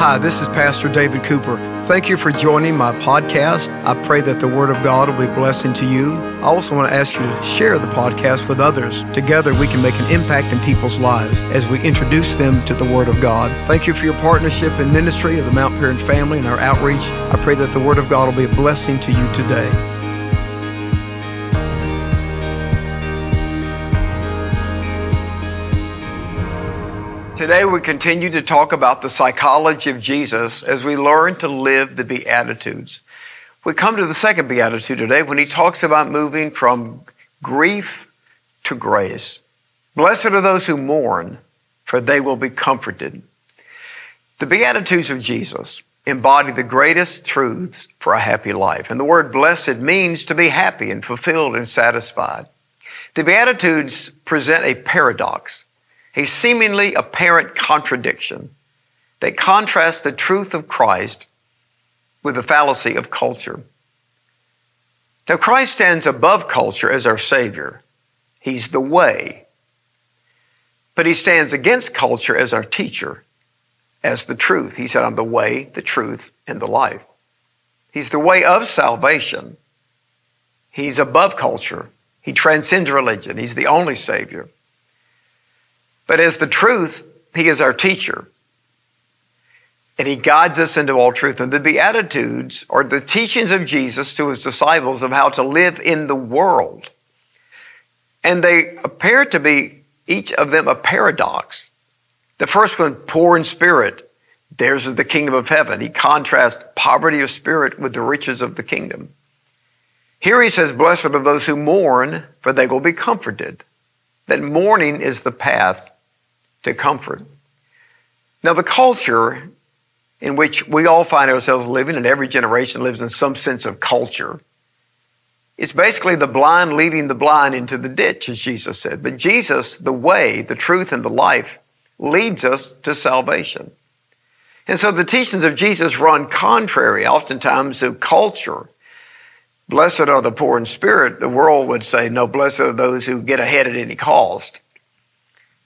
Hi, this is Pastor David Cooper. Thank you for joining my podcast. I pray that the Word of God will be a blessing to you. I also want to ask you to share the podcast with others. Together, we can make an impact in people's lives as we introduce them to the Word of God. Thank you for your partnership in ministry of the Mount Paran family and our outreach. I pray that the Word of God will be a blessing to you today. Today, we continue to talk about the psychology of Jesus as we learn to live the Beatitudes. We come to the second Beatitude today when he talks about moving from grief to grace. Blessed are those who mourn, for they will be comforted. The Beatitudes of Jesus embody the greatest truths for a happy life. And the word blessed means to be happy and fulfilled and satisfied. The Beatitudes present a paradox a seemingly apparent contradiction that contrasts the truth of Christ with the fallacy of culture. Now, Christ stands above culture as our Savior. He's the way. But He stands against culture as our teacher, as the truth. He said, I'm the way, the truth, and the life. He's the way of salvation. He's above culture. He transcends religion. He's the only Savior. But as the truth, He is our teacher. And He guides us into all truth. And the Beatitudes are the teachings of Jesus to His disciples of how to live in the world. And they appear to be, each of them, a paradox. The first one, poor in spirit. Theirs is the kingdom of heaven. He contrasts poverty of spirit with the riches of the kingdom. Here he says, Blessed are those who mourn, for they will be comforted. That mourning is the path to comfort. Now, the culture in which we all find ourselves living, and every generation lives in some sense of culture, is basically the blind leading the blind into the ditch, as Jesus said. But Jesus, the way, the truth, and the life, leads us to salvation. And so the teachings of Jesus run contrary, oftentimes, to culture. Blessed are the poor in spirit. The world would say, no, blessed are those who get ahead at any cost.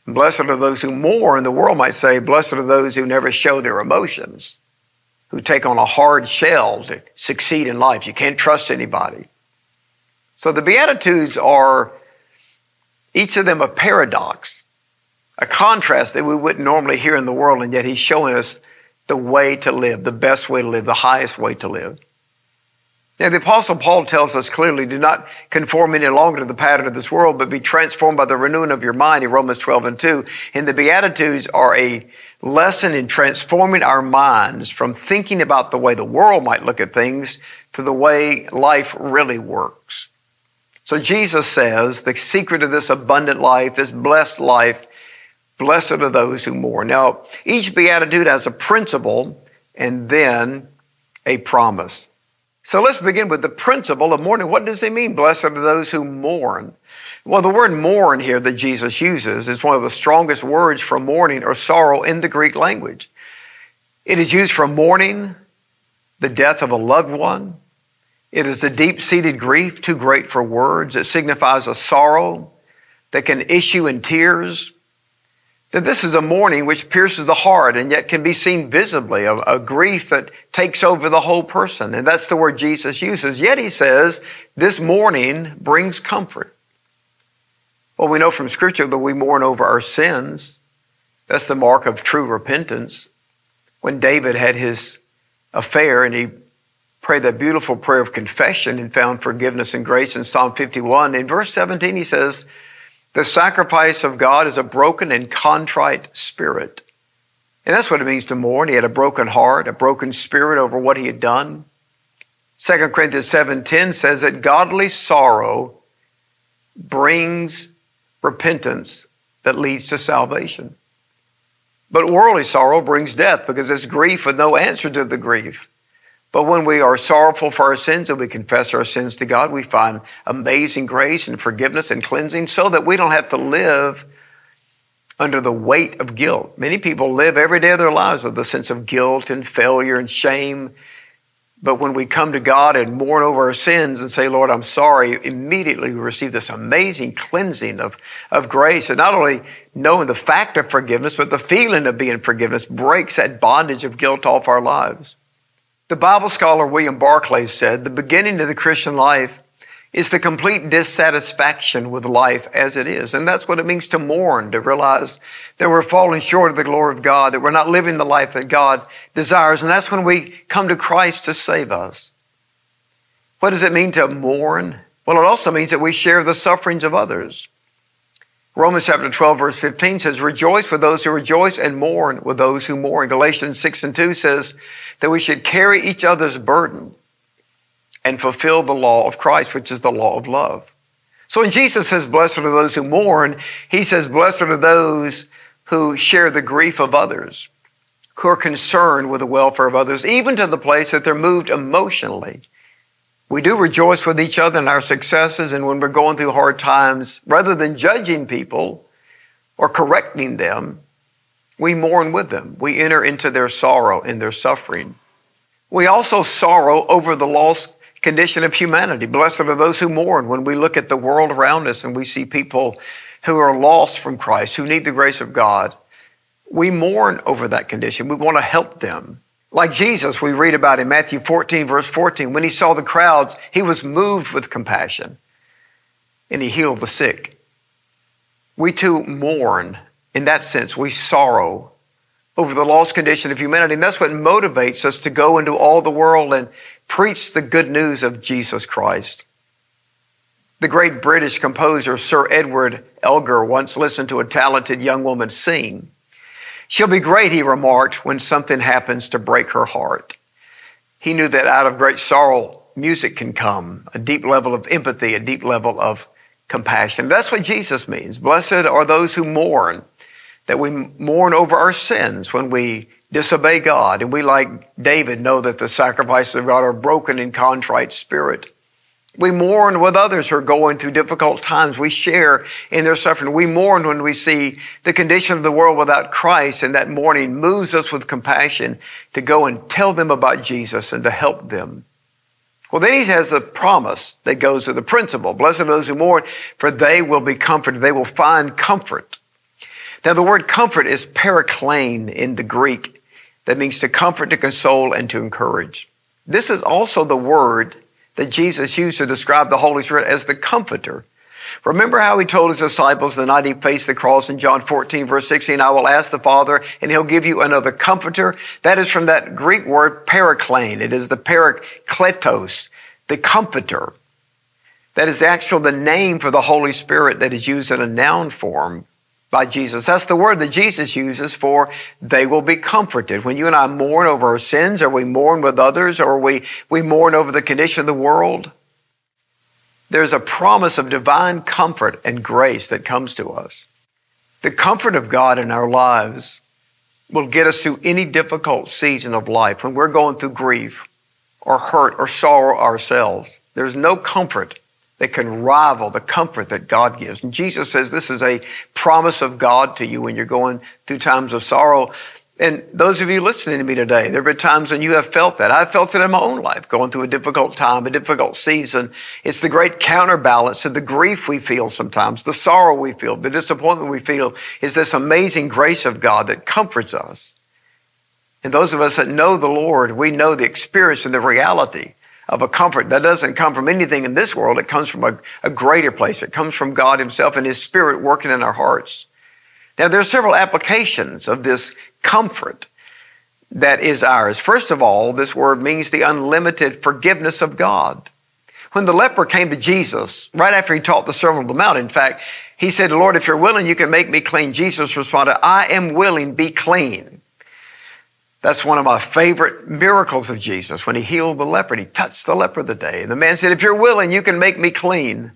Blessed are those who mourn. The world might say, blessed are those who never show their emotions, who take on a hard shell to succeed in life. You can't trust anybody. So the Beatitudes are each of them a paradox, a contrast that we wouldn't normally hear in the world, and yet he's showing us the way to live, the best way to live, the highest way to live. Now, the Apostle Paul tells us clearly do not conform any longer to the pattern of this world, but be transformed by the renewing of your mind in Romans 12 and 2. And the Beatitudes are a lesson in transforming our minds from thinking about the way the world might look at things to the way life really works. So Jesus says the secret of this abundant life, this blessed life, blessed are those who mourn. Now, each Beatitude has a principle and then a promise. So let's begin with the principle of mourning. What does he mean? Blessed are those who mourn. Well, the word mourn here that Jesus uses is one of the strongest words for mourning or sorrow in the Greek language. It is used for mourning the death of a loved one. It is a deep seated grief too great for words. It signifies a sorrow that can issue in tears, that this is a mourning which pierces the heart and yet can be seen visibly, a, a, grief that takes over the whole person. And that's the word Jesus uses. Yet he says this mourning brings comfort. Well, we know from scripture that we mourn over our sins. That's the mark of true repentance. When David had his affair and he prayed that beautiful prayer of confession and found forgiveness and grace in Psalm 51, in verse 17 he says, the sacrifice of God is a broken and contrite spirit. And that's what it means to mourn. He had a broken heart, a broken spirit over what he had done. 2 Corinthians 7:10 says that godly sorrow brings repentance that leads to salvation. But worldly sorrow brings death because it's grief with no answer to the grief. But when we are sorrowful for our sins and we confess our sins to God, we find amazing grace and forgiveness and cleansing so that we don't have to live under the weight of guilt. Many people live every day of their lives with a sense of guilt and failure and shame. But when we come to God and mourn over our sins and say, Lord, I'm sorry, immediately we receive this amazing cleansing of, of grace. And not only knowing the fact of forgiveness, but the feeling of being forgiveness breaks that bondage of guilt off our lives. The Bible scholar William Barclay said, the beginning of the Christian life is the complete dissatisfaction with life as it is. And that's what it means to mourn, to realize that we're falling short of the glory of God, that we're not living the life that God desires. And that's when we come to Christ to save us. What does it mean to mourn? Well, it also means that we share the sufferings of others. Romans chapter 12 verse 15 says, rejoice with those who rejoice and mourn with those who mourn. Galatians 6 and 2 says that we should carry each other's burden and fulfill the law of Christ, which is the law of love. So when Jesus says, blessed are those who mourn, he says, blessed are those who share the grief of others, who are concerned with the welfare of others, even to the place that they're moved emotionally. We do rejoice with each other in our successes and when we're going through hard times, rather than judging people or correcting them, we mourn with them. We enter into their sorrow and their suffering. We also sorrow over the lost condition of humanity. Blessed are those who mourn when we look at the world around us and we see people who are lost from Christ, who need the grace of God. We mourn over that condition. We want to help them. Like Jesus, we read about in Matthew 14, verse 14, when he saw the crowds, he was moved with compassion and he healed the sick. We too mourn. In that sense, we sorrow over the lost condition of humanity. And that's what motivates us to go into all the world and preach the good news of Jesus Christ. The great British composer Sir Edward Elgar once listened to a talented young woman sing. She'll be great, he remarked, when something happens to break her heart. He knew that out of great sorrow, music can come, a deep level of empathy, a deep level of compassion. That's what Jesus means. Blessed are those who mourn, that we mourn over our sins when we disobey God. And we, like David, know that the sacrifices of God are broken in contrite spirit. We mourn with others who are going through difficult times. We share in their suffering. We mourn when we see the condition of the world without Christ, and that mourning moves us with compassion to go and tell them about Jesus and to help them. Well, then he has a promise that goes with the principle. Blessed are those who mourn, for they will be comforted. They will find comfort. Now, the word comfort is parakaleo in the Greek. That means to comfort, to console, and to encourage. This is also the word that Jesus used to describe the Holy Spirit as the comforter. Remember how he told his disciples the night he faced the cross in John 14 verse 16, I will ask the Father and he'll give you another comforter. That is from that Greek word parakaleo. It is the parakletos, the comforter. That is actually the name for the Holy Spirit that is used in a noun form by Jesus. That's the word that Jesus uses for they will be comforted. When you and I mourn over our sins, or we mourn with others, or we, we mourn over the condition of the world, there's a promise of divine comfort and grace that comes to us. The comfort of God in our lives will get us through any difficult season of life when we're going through grief or hurt or sorrow ourselves. There's no comfort that can rival the comfort that God gives. And Jesus says this is a promise of God to you when you're going through times of sorrow. And those of you listening to me today, there have been times when you have felt that. I've felt it in my own life, going through a difficult time, a difficult season. It's the great counterbalance to the grief we feel sometimes, the sorrow we feel, the disappointment we feel is this amazing grace of God that comforts us. And those of us that know the Lord, we know the experience and the reality of a comfort that doesn't come from anything in this world. It comes from a, a greater place. It comes from God himself and his spirit working in our hearts. Now, there are several applications of this comfort that is ours. First of all, this word means the unlimited forgiveness of God. When the leper came to Jesus, right after he taught the Sermon on the Mount, in fact, he said, Lord, if you're willing, you can make me clean. Jesus responded, I am willing, be clean. That's one of my favorite miracles of Jesus when he healed the leper he touched the leper the day. And the man said, If you're willing, you can make me clean.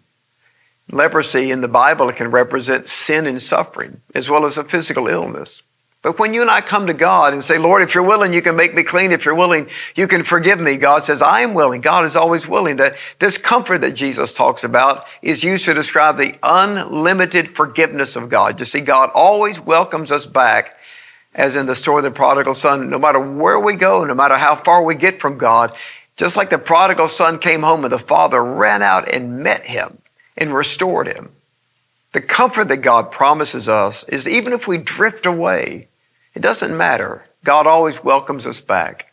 Leprosy in the Bible can represent sin and suffering as well as a physical illness. But when you and I come to God and say, Lord, if you're willing, you can make me clean. If you're willing, you can forgive me. God says, I am willing. God is always willing. That this comfort that Jesus talks about is used to describe the unlimited forgiveness of God. You see, God always welcomes us back as in the story of the prodigal son, no matter where we go, no matter how far we get from God, Just like the prodigal son came home and the father ran out and met him and restored him. The comfort that God promises us is even if we drift away, it doesn't matter. God always welcomes us back.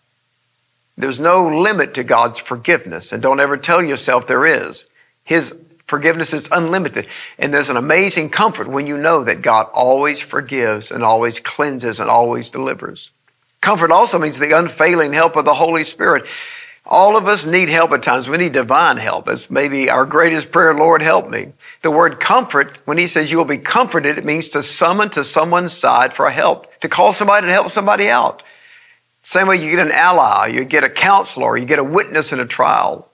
There's no limit to God's forgiveness, and don't ever tell yourself there is. His forgiveness is unlimited. And there's an amazing comfort when you know that God always forgives and always cleanses and always delivers. Comfort also means the unfailing help of the Holy Spirit. All of us need help at times. We need divine help. It's maybe our greatest prayer, Lord, help me. The word comfort, when he says you will be comforted, it means to summon to someone's side for help, to call somebody to help somebody out. Same way you get an ally, you get a counselor, you get a witness in a trial.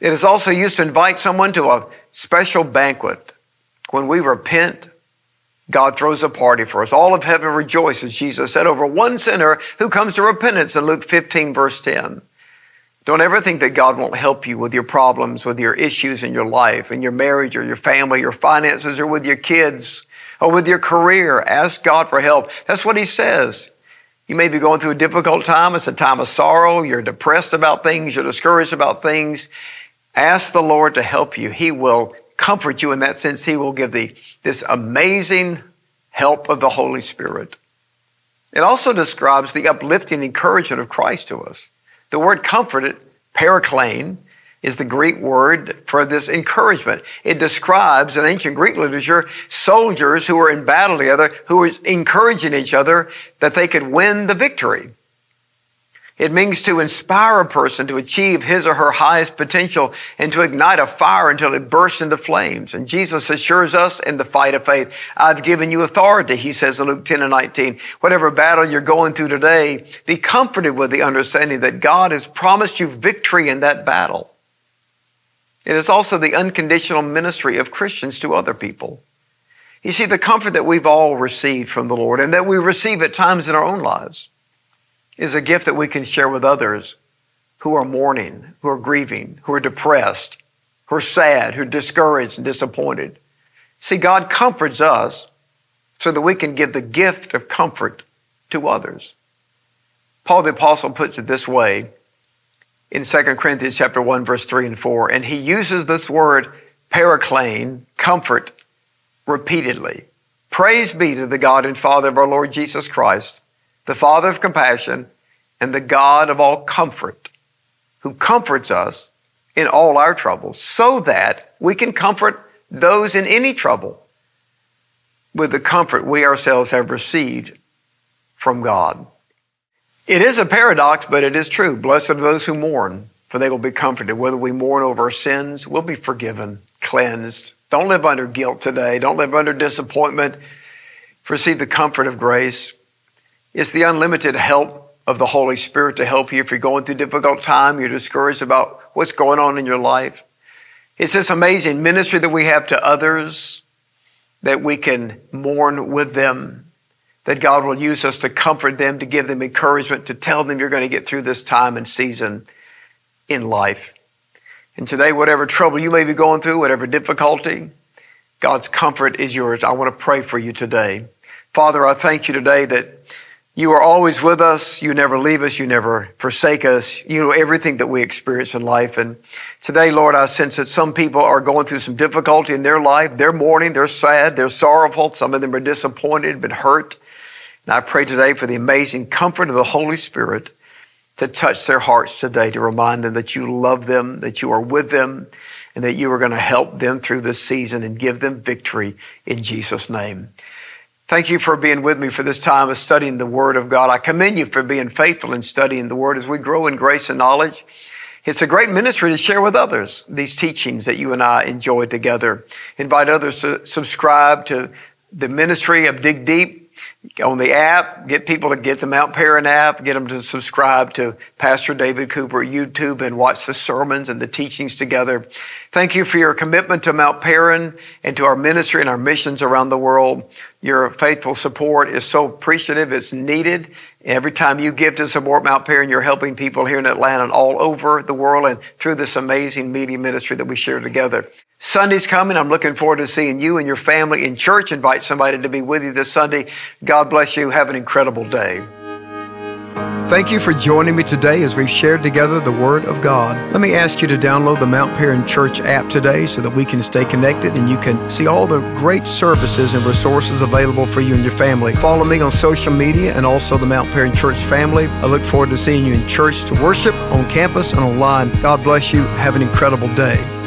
It is also used to invite someone to a special banquet. When we repent, God throws a party for us. All of heaven rejoices, Jesus said, over one sinner who comes to repentance in Luke 15, verse 10. Don't ever think that God won't help you with your problems, with your issues in your life, in your marriage or your family, your finances, or with your kids, or with your career. Ask God for help. That's what He says. You may be going through a difficult time. It's a time of sorrow. You're depressed about things. You're discouraged about things. Ask the Lord to help you. He will comfort you in that sense. He will give thee this amazing help of the Holy Spirit. It also describes the uplifting encouragement of Christ to us. The word comforted, parakaleo, is the Greek word for this encouragement. It describes in ancient Greek literature soldiers who were in battle together, who were encouraging each other that they could win the victory. It means to inspire a person to achieve his or her highest potential and to ignite a fire until it bursts into flames. And Jesus assures us in the fight of faith, I've given you authority, he says in Luke 10 and 19. Whatever battle you're going through today, be comforted with the understanding that God has promised you victory in that battle. It is also the unconditional ministry of Christians to other people. You see, the comfort that we've all received from the Lord and that we receive at times in our own lives is a gift that we can share with others who are mourning, who are grieving, who are depressed, who are sad, who are discouraged and disappointed. See, God comforts us so that we can give the gift of comfort to others. Paul the apostle puts it this way in 2 Corinthians chapter 1 verse 3 and 4 and he uses this word parakaleo, comfort repeatedly. Praise be to the God and Father of our Lord Jesus Christ the Father of compassion, and the God of all comfort, who comforts us in all our troubles, so that we can comfort those in any trouble with the comfort we ourselves have received from God. It is a paradox, but it is true. Blessed are those who mourn, for they will be comforted. Whether we mourn over our sins, we'll be forgiven, cleansed. Don't live under guilt today. Don't live under disappointment. Receive the comfort of grace. It's the unlimited help of the Holy Spirit to help you if you're going through a difficult time, you're discouraged about what's going on in your life. It's this amazing ministry that we have to others that we can mourn with them, that God will use us to comfort them, to give them encouragement, to tell them you're going to get through this time and season in life. And today, whatever trouble you may be going through, whatever difficulty, God's comfort is yours. I want to pray for you today. Father, I thank you today that you are always with us. You never leave us. You never forsake us. You know everything that we experience in life. And today, Lord, I sense that some people are going through some difficulty in their life. They're mourning. They're sad. They're sorrowful. Some of them are disappointed, been hurt. And I pray today for the amazing comfort of the Holy Spirit to touch their hearts today, to remind them that you love them, that you are with them, and that you are going to help them through this season and give them victory in Jesus' name. Thank you for being with me for this time of studying the Word of God. I commend you for being faithful in studying the Word as we grow in grace and knowledge. It's a great ministry to share with others these teachings that you and I enjoy together. Invite others to subscribe to the ministry of Dig Deep on the app, get people to get the Mount Paran app, get them to subscribe to Pastor David Cooper YouTube and watch the sermons and the teachings together. Thank you for your commitment to Mount Paran and to our ministry and our missions around the world. Your faithful support is so appreciative. It's needed. Every time you give to support Mount Paran, you're helping people here in Atlanta and all over the world and through this amazing media ministry that we share together. Sunday's coming. I'm looking forward to seeing you and your family in church. Invite somebody to be with you this Sunday. God bless you. Have an incredible day. Thank you for joining me today as we've shared together the Word of God. Let me ask you to download the Mount Paran Church app today so that we can stay connected and you can see all the great services and resources available for you and your family. Follow me on social media and also the Mount Paran Church family. I look forward to seeing you in church to worship, on campus, and online. God bless you. Have an incredible day.